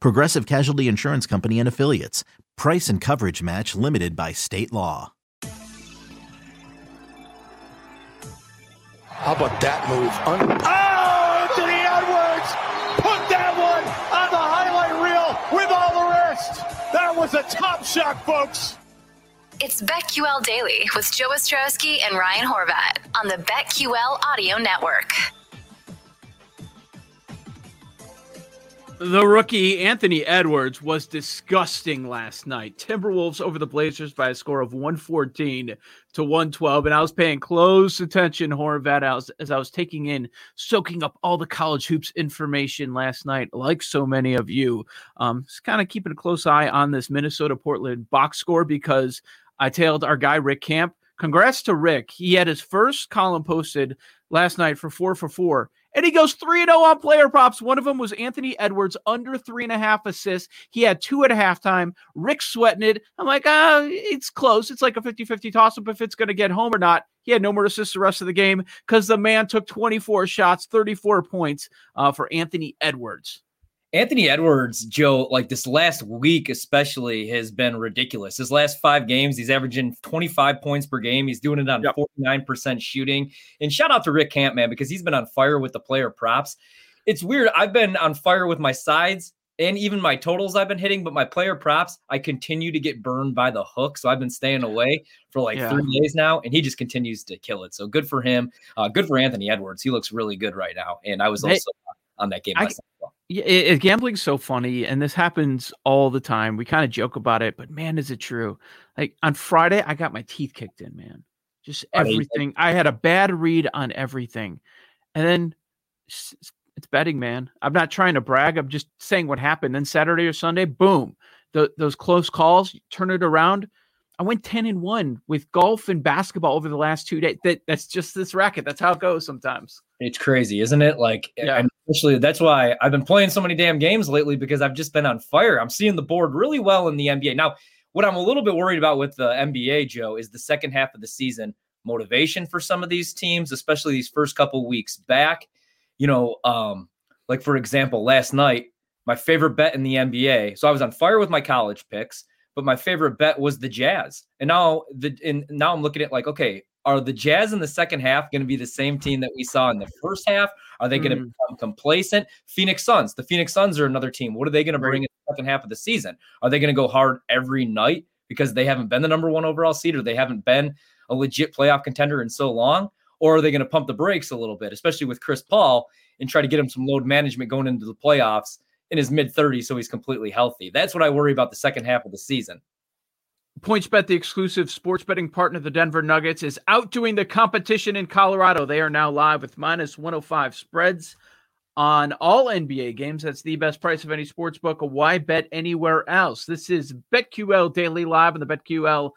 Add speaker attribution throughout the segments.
Speaker 1: Progressive Casualty Insurance Company and Affiliates. Price and coverage match limited by state law.
Speaker 2: How about that move? Un- oh, Anthony Edwards! Put that one on the highlight reel with all the rest. That was a top shot, folks.
Speaker 3: It's BetQL Daily with Joe Ostrowski and Ryan Horvat on the BetQL Audio Network.
Speaker 4: The rookie Anthony Edwards was disgusting last night. Timberwolves over the Blazers by a score of 114 to 112. And I was paying close attention, Horvat, as, as I was taking in, soaking up all the college hoops information last night, like so many of you. Um, just kind of keeping a close eye on this Minnesota Portland box score because I tailed our guy, Rick Camp. Congrats to Rick. He had his first column posted last night for four for four and he goes 3 0 on player props. One of them was Anthony Edwards, under three and a half assists. He had two at a halftime. Rick sweating it. I'm like, ah, it's close. It's like a 50 50 toss up if it's going to get home or not. He had no more assists the rest of the game because the man took 24 shots, 34 points uh, for Anthony Edwards.
Speaker 5: Anthony Edwards, Joe, like this last week especially has been ridiculous. His last five games, he's averaging 25 points per game. He's doing it on yep. 49% shooting. And shout out to Rick Camp, man, because he's been on fire with the player props. It's weird. I've been on fire with my sides and even my totals I've been hitting, but my player props, I continue to get burned by the hook. So I've been staying away for like yeah. three days now, and he just continues to kill it. So good for him. Uh, good for Anthony Edwards. He looks really good right now. And I was also on that game I, myself.
Speaker 4: Yeah, it, gambling's so funny, and this happens all the time. We kind of joke about it, but man, is it true? Like on Friday, I got my teeth kicked in, man. Just everything. I had a bad read on everything, and then it's, it's betting, man. I'm not trying to brag. I'm just saying what happened. Then Saturday or Sunday, boom, the, those close calls, turn it around. I went 10 and 1 with golf and basketball over the last two days. That that's just this racket. That's how it goes sometimes.
Speaker 5: It's crazy, isn't it? Like yeah. especially that's why I've been playing so many damn games lately because I've just been on fire. I'm seeing the board really well in the NBA. Now, what I'm a little bit worried about with the NBA, Joe, is the second half of the season motivation for some of these teams, especially these first couple weeks back. You know, um, like for example, last night, my favorite bet in the NBA. So I was on fire with my college picks but my favorite bet was the Jazz. And now the and now I'm looking at like, okay, are the Jazz in the second half going to be the same team that we saw in the first half? Are they going to mm. become complacent? Phoenix Suns. The Phoenix Suns are another team. What are they going to bring in the second half of the season? Are they going to go hard every night because they haven't been the number one overall seed or they haven't been a legit playoff contender in so long? Or are they going to pump the brakes a little bit, especially with Chris Paul, and try to get him some load management going into the playoffs in his mid 30s so he's completely healthy. That's what I worry about the second half of the season.
Speaker 4: PointsBet, the exclusive sports betting partner of the Denver Nuggets, is outdoing the competition in Colorado. They are now live with minus 105 spreads on all NBA games. That's the best price of any sports book. Why bet anywhere else? This is BetQL Daily Live on the BetQL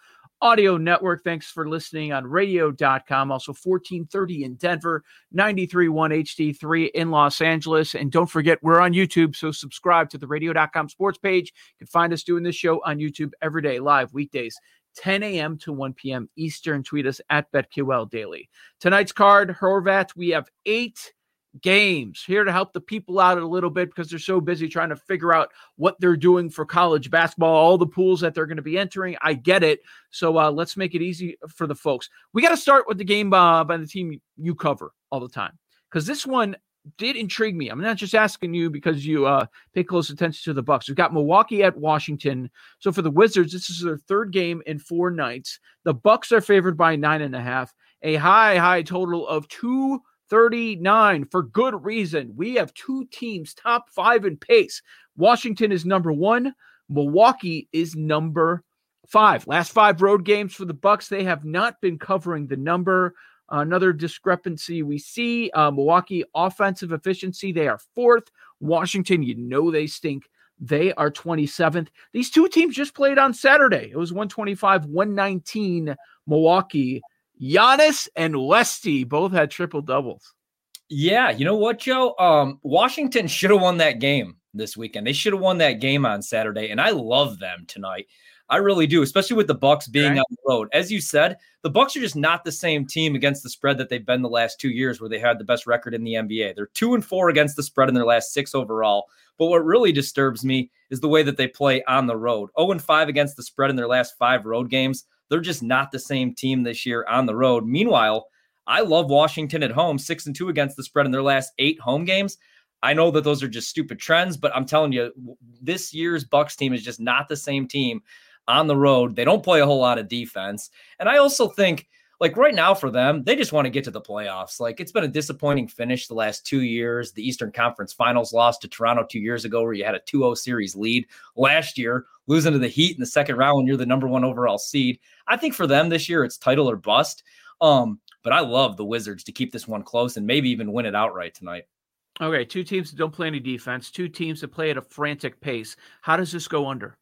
Speaker 4: Audio Network. Thanks for listening on radio.com. Also 1430 in Denver, 931 HD3 in Los Angeles. And don't forget, we're on YouTube. So subscribe to the radio.com sports page. You can find us doing this show on YouTube every day, live weekdays. 10 a.m. to 1 p.m. Eastern. Tweet us at BetQL Daily. Tonight's card, Horvat, we have eight games here to help the people out a little bit because they're so busy trying to figure out what they're doing for college basketball, all the pools that they're going to be entering. I get it. So uh, let's make it easy for the folks. We got to start with the game uh, by the team you cover all the time because this one did intrigue me. I'm not just asking you because you uh, pay close attention to the Bucks. We've got Milwaukee at Washington. So for the Wizards, this is their third game in four nights. The Bucks are favored by nine and a half. A high, high total of two 39 for good reason. We have two teams top five in pace. Washington is number one. Milwaukee is number five. Last five road games for the Bucks, they have not been covering the number. Another discrepancy we see uh, Milwaukee offensive efficiency, they are fourth. Washington, you know they stink. They are 27th. These two teams just played on Saturday. It was 125, 119 Milwaukee Giannis and Westy both had triple doubles.
Speaker 5: Yeah, you know what, Joe? Um, Washington should have won that game this weekend. They should have won that game on Saturday, and I love them tonight. I really do, especially with the Bucks being right. on the road. As you said, the Bucks are just not the same team against the spread that they've been the last two years, where they had the best record in the NBA. They're two and four against the spread in their last six overall. But what really disturbs me is the way that they play on the road. 0 and 5 against the spread in their last five road games. They're just not the same team this year on the road. Meanwhile, I love Washington at home, six and two against the spread in their last eight home games. I know that those are just stupid trends, but I'm telling you, this year's Bucks team is just not the same team on the road. They don't play a whole lot of defense. And I also think like right now for them, they just want to get to the playoffs. Like it's been a disappointing finish the last two years. The Eastern Conference Finals lost to Toronto two years ago, where you had a 2 0 series lead. Last year, losing to the Heat in the second round when you're the number one overall seed. I think for them this year, it's title or bust. Um, but I love the Wizards to keep this one close and maybe even win it outright tonight.
Speaker 4: Okay, two teams that don't play any defense, two teams that play at a frantic pace. How does this go under?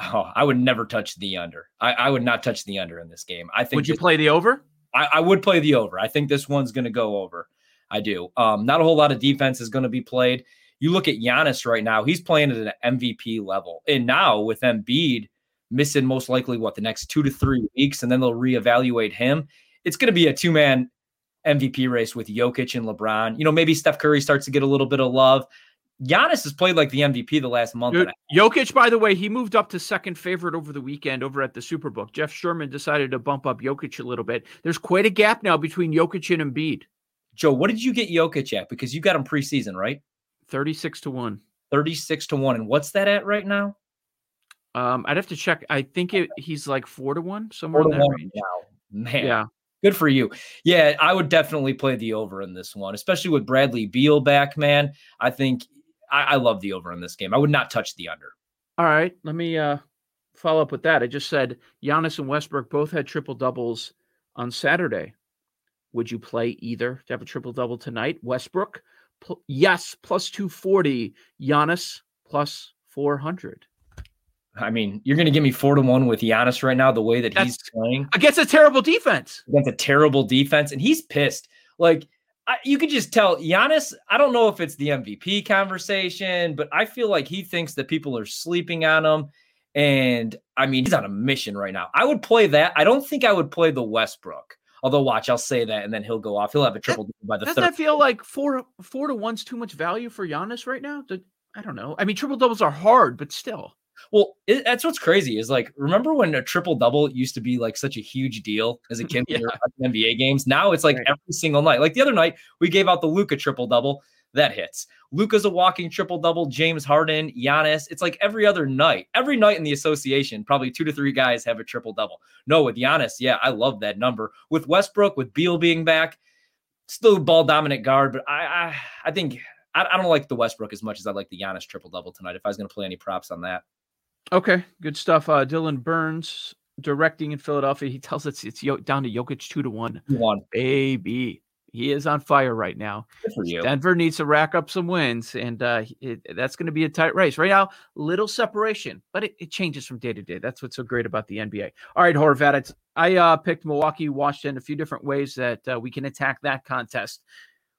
Speaker 5: Oh, I would never touch the under. I, I would not touch the under in this game. I think.
Speaker 4: Would you this, play the over?
Speaker 5: I, I, would play the over. I think this one's going to go over. I do. Um, not a whole lot of defense is going to be played. You look at Giannis right now; he's playing at an MVP level, and now with Embiid missing most likely what the next two to three weeks, and then they'll reevaluate him. It's going to be a two man MVP race with Jokic and LeBron. You know, maybe Steph Curry starts to get a little bit of love. Giannis has played like the MVP the last month. Dude,
Speaker 4: Jokic, by the way, he moved up to second favorite over the weekend over at the Superbook. Jeff Sherman decided to bump up Jokic a little bit. There's quite a gap now between Jokic and Embiid.
Speaker 5: Joe, what did you get Jokic at? Because you got him preseason, right?
Speaker 4: 36 to 1.
Speaker 5: 36 to 1. And what's that at right now?
Speaker 4: Um, I'd have to check. I think it, he's like four to one, somewhere four in that range.
Speaker 5: Now. Man. Yeah. Good for you. Yeah, I would definitely play the over in this one, especially with Bradley Beal back, man. I think I, I love the over in this game. I would not touch the under.
Speaker 4: All right. Let me uh follow up with that. I just said Giannis and Westbrook both had triple doubles on Saturday. Would you play either to have a triple double tonight? Westbrook, pl- yes, plus 240. Giannis, plus 400.
Speaker 5: I mean, you're going to give me four to one with Giannis right now, the way that That's, he's playing
Speaker 4: against a terrible defense.
Speaker 5: Against a terrible defense, and he's pissed. Like I, you could just tell Giannis. I don't know if it's the MVP conversation, but I feel like he thinks that people are sleeping on him. And I mean, he's on a mission right now. I would play that. I don't think I would play the Westbrook. Although, watch, I'll say that, and then he'll go off. He'll have a triple by the
Speaker 4: Doesn't
Speaker 5: third.
Speaker 4: that feel like four four to one's too much value for Giannis right now? I don't know. I mean, triple doubles are hard, but still.
Speaker 5: Well, it, that's what's crazy is like, remember when a triple double used to be like such a huge deal as a kid yeah. NBA games? Now it's like right. every single night. Like the other night, we gave out the Luka triple double. That hits. Luka's a walking triple double. James Harden, Giannis. It's like every other night. Every night in the association, probably two to three guys have a triple double. No, with Giannis, yeah, I love that number. With Westbrook, with Beal being back, still ball dominant guard, but I I, I think I, I don't like the Westbrook as much as I like the Giannis triple double tonight. If I was going to play any props on that.
Speaker 4: Okay, good stuff. Uh, Dylan Burns directing in Philadelphia. He tells us it's down to Jokic two to one.
Speaker 5: One
Speaker 4: baby. He is on fire right now. Denver needs to rack up some wins, and uh, it, that's going to be a tight race right now. Little separation, but it, it, changes from day to day. That's what's so great about the NBA. All right, Horvat, I uh, picked Milwaukee, Washington, a few different ways that uh, we can attack that contest.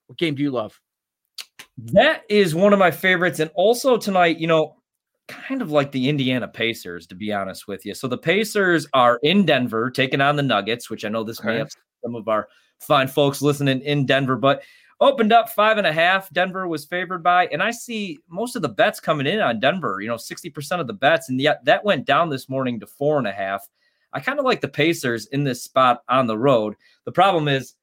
Speaker 4: What game do you love?
Speaker 5: That is one of my favorites, and also tonight, you know, kind of like the Indiana Pacers, to be honest with you. So the Pacers are in Denver taking on the Nuggets, which I know this okay. may have some of our fine folks listening in Denver, but opened up five and a half. Denver was favored by, and I see most of the bets coming in on Denver, you know, 60% of the bets. And yet that went down this morning to four and a half. I kind of like the Pacers in this spot on the road. The problem is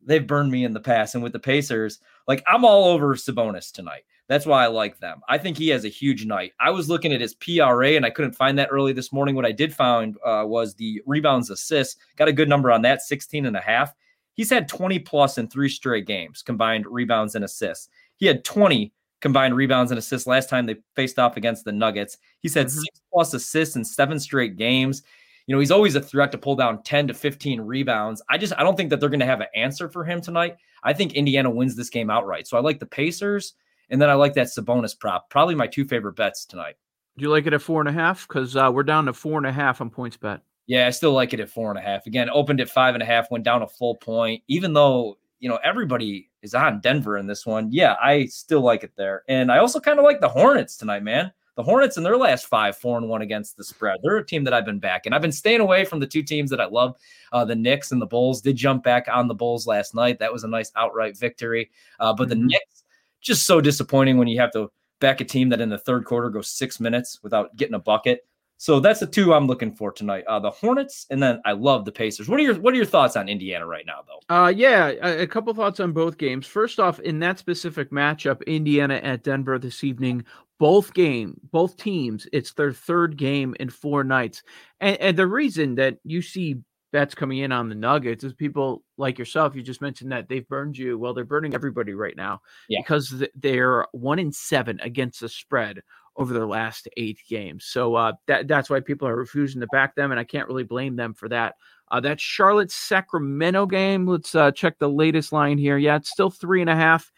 Speaker 5: they've burned me in the past. And with the Pacers, Like I'm all over Sabonis tonight. That's why I like them. I think he has a huge night. I was looking at his PRA and I couldn't find that early this morning. What I did find uh, was the rebounds assists. Got a good number on that, 16 and a half. He's had 20 plus in three straight games, combined rebounds and assists. He had 20 combined rebounds and assists last time they faced off against the Nuggets. He's had mm-hmm. six plus assists in seven straight games. You know, he's always a threat to pull down 10 to 15 rebounds. I just I don't think that they're going to have an answer for him tonight. I think Indiana wins this game outright. So I like the Pacers, and then I like that Sabonis prop. Probably my two favorite bets tonight.
Speaker 4: Do you like it at four and a half? Because uh, we're down to four and a half on PointsBet.
Speaker 5: Yeah, I still like it at four and a half. Again, opened at five and a half, went down a full point. Even though you know everybody is on Denver in this one, yeah, I still like it there. And I also kind of like the Hornets tonight, man. The Hornets in their last five, four and one against the spread. They're a team that I've been backing. I've been staying away from the two teams that I love. Uh, the Knicks and the Bulls did jump back on the Bulls last night. That was a nice outright victory. Uh, but the mm-hmm. Knicks just so disappointing when you have to back a team that in the third quarter goes six minutes without getting a bucket. So that's the two I'm looking for tonight. Uh, the Hornets, and then I love the Pacers. What are your What are your thoughts on Indiana right now, though?
Speaker 4: Uh, yeah, a, couple thoughts on both games. First off, in that specific matchup, Indiana at Denver this evening, both game, both teams, it's their third game in four nights, and, and the reason that you see bets coming in on the Nuggets is people like yourself. You just mentioned that they've burned you. Well, they're burning everybody right now yeah. because they're one in seven against the spread over their last eight games. So uh, that that's why people are refusing to back them, and I can't really blame them for that. Uh, that Charlotte Sacramento game. Let's uh, check the latest line here. Yeah, it's still three and a half.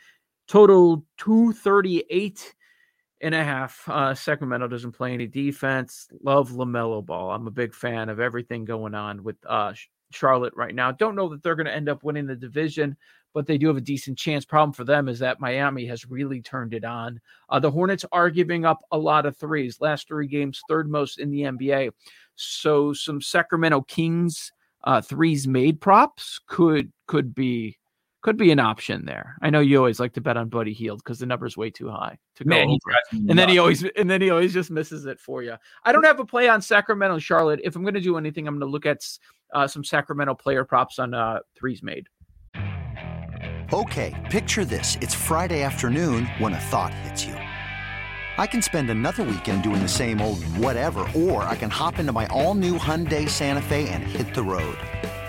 Speaker 4: Total two thirty eight and a half. Uh, Sacramento doesn't play any defense. Love LaMelo Ball. I'm a big fan of everything going on with uh, Charlotte right now. Don't know that they're going to end up winning the division, but they do have a decent chance. Problem for them is that Miami has really turned it on. Uh, the Hornets are giving up a lot of threes. Last three games, third most in the NBA. So some Sacramento Kings uh, threes made props could could be could be an option there. I know you always like to bet on Buddy Hield because the number's way too high to Man, go over. And then he always and then he always just misses it for you. I don't have a play on Sacramento Charlotte. If I'm going to do anything, I'm going to look at uh, some Sacramento player props on uh, threes made.
Speaker 6: Okay, picture this: it's Friday afternoon when a thought hits you. I can spend another weekend doing the same old whatever, or I can hop into my all-new Hyundai Santa Fe and hit the road.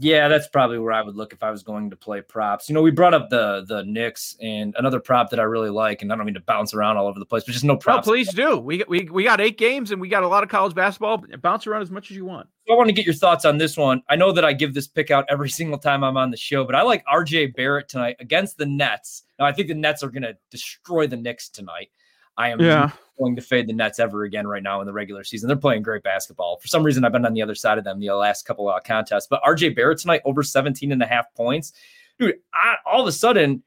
Speaker 5: Yeah, that's probably where I would look if I was going to play props. You know, we brought up the the Knicks and another prop that I really like, and I don't mean to bounce around all over the place, but just no props.
Speaker 4: No, please do. We we we got eight games and we got a lot of college basketball. Bounce around as much as you want.
Speaker 5: I want to get your thoughts on this one. I know that I give this pick out every single time I'm on the show, but I like RJ Barrett tonight against the Nets. Now I think the Nets are going to destroy the Knicks tonight. I am yeah. going to fade the Nets ever again right now in the regular season. They're playing great basketball. For some reason, I've been on the other side of them the last couple of contests. But RJ Barrett tonight over 17 and a half points. Dude, I, all of a sudden,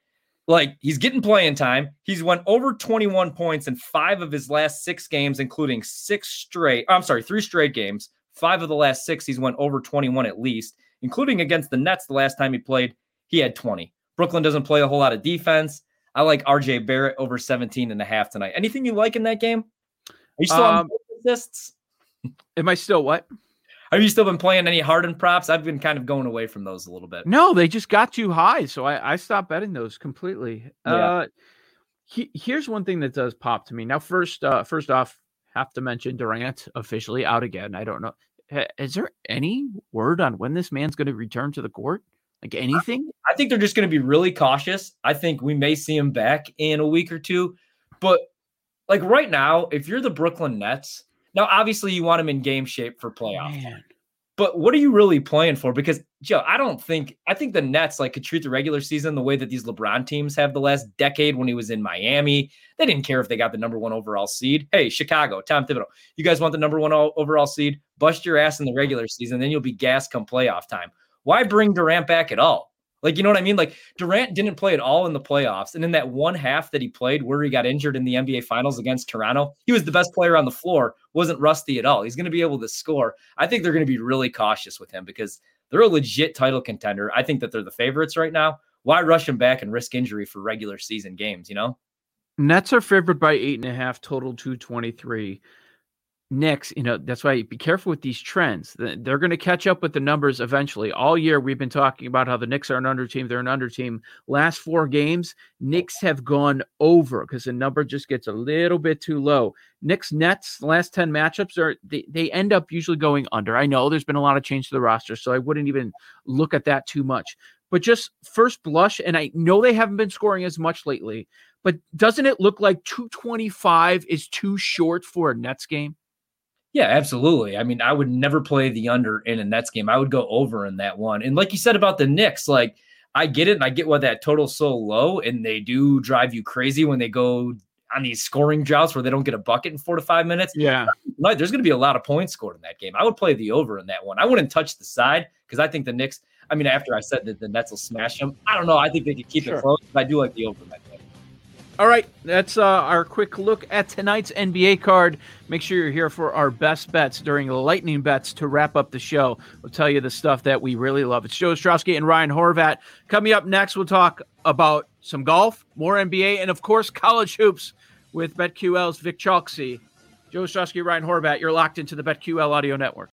Speaker 5: like he's getting playing time. He's won over 21 points in five of his last six games, including six straight. I'm sorry, three straight games. Five of the last six, he's won over 21 at least, including against the Nets the last time he played. He had 20. Brooklyn doesn't play a whole lot of defense. I like RJ Barrett over 17 and a half tonight. Anything you like in that game? Are you still um, on assists?
Speaker 4: Am I still what?
Speaker 5: Have you still been playing any Harden props? I've been kind of going away from those a little bit.
Speaker 4: No, they just got too high, so I, I stopped betting those completely. Yeah. Uh, he, here's one thing that does pop to me. Now, first, uh, first off, have to mention Durant officially out again. I don't know. Is there any word on when this man's going to return to the court? Like anything?
Speaker 5: I think they're just going to be really cautious. I think we may see him back in a week or two. But like right now, if you're the Brooklyn Nets, now obviously you want him in game shape for playoff. Man. But what are you really playing for? Because Joe, I don't think I think the Nets like could treat the regular season the way that these LeBron teams have the last decade when he was in Miami. They didn't care if they got the number one overall seed. Hey, Chicago, Tom Thibodeau, you guys want the number one overall seed? Bust your ass in the regular season, then you'll be gas come playoff time why bring Durant back at all? Like, you know what I mean? Like, Durant didn't play at all in the playoffs. And in that one half that he played where he got injured in the NBA Finals against Toronto, he was the best player on the floor, wasn't rusty at all. He's going to be able to score. I think they're going to be really cautious with him because They're a legit title contender. I think that they're the favorites right now. Why rush him back and risk injury for regular season games? You know,
Speaker 4: Nets are favored by eight and a half, total two twenty three. Knicks, you know, that's why be careful with these trends. They're going to catch up with the numbers eventually. All year, we've been talking about how the Knicks are an under team. They're an under team. Last four games, Knicks have gone over because the number just gets a little bit too low. Knicks Nets, last 10 matchups are they, they end up usually going under. I know there's been a lot of change to the roster, so I wouldn't even look at that too much. But just first blush, and I know they haven't been scoring as much lately, but doesn't it look like 225 is too short for a Nets game?
Speaker 5: Yeah, absolutely. I mean, I would never play the under in a Nets game. I would go over in that one. And like you said about the Knicks, like I get it and I get why that total's so low and they do drive you crazy when they go on these scoring droughts where they don't get a bucket in four to five minutes.
Speaker 4: Yeah.
Speaker 5: Like, there's going to be a lot of points scored in that game. I would play the over in that one. I wouldn't touch the side because I think the Knicks, I mean, after I said that the Nets will smash them, I don't know. I think they could keep sure. it close, but I do like the over in that game.
Speaker 4: All right, that's uh, our quick look at tonight's NBA card. Make sure you're here for our best bets during lightning bets to wrap up the show. We'll tell you the stuff that we really love. It's Joe Ostrowski and Ryan Horvat. Coming up next, we'll talk about some golf, more NBA, and of course, college hoops with BetQL's Vic Chalksey. Joe Ostrowski, Ryan Horvat, you're locked into the BetQL Audio Network.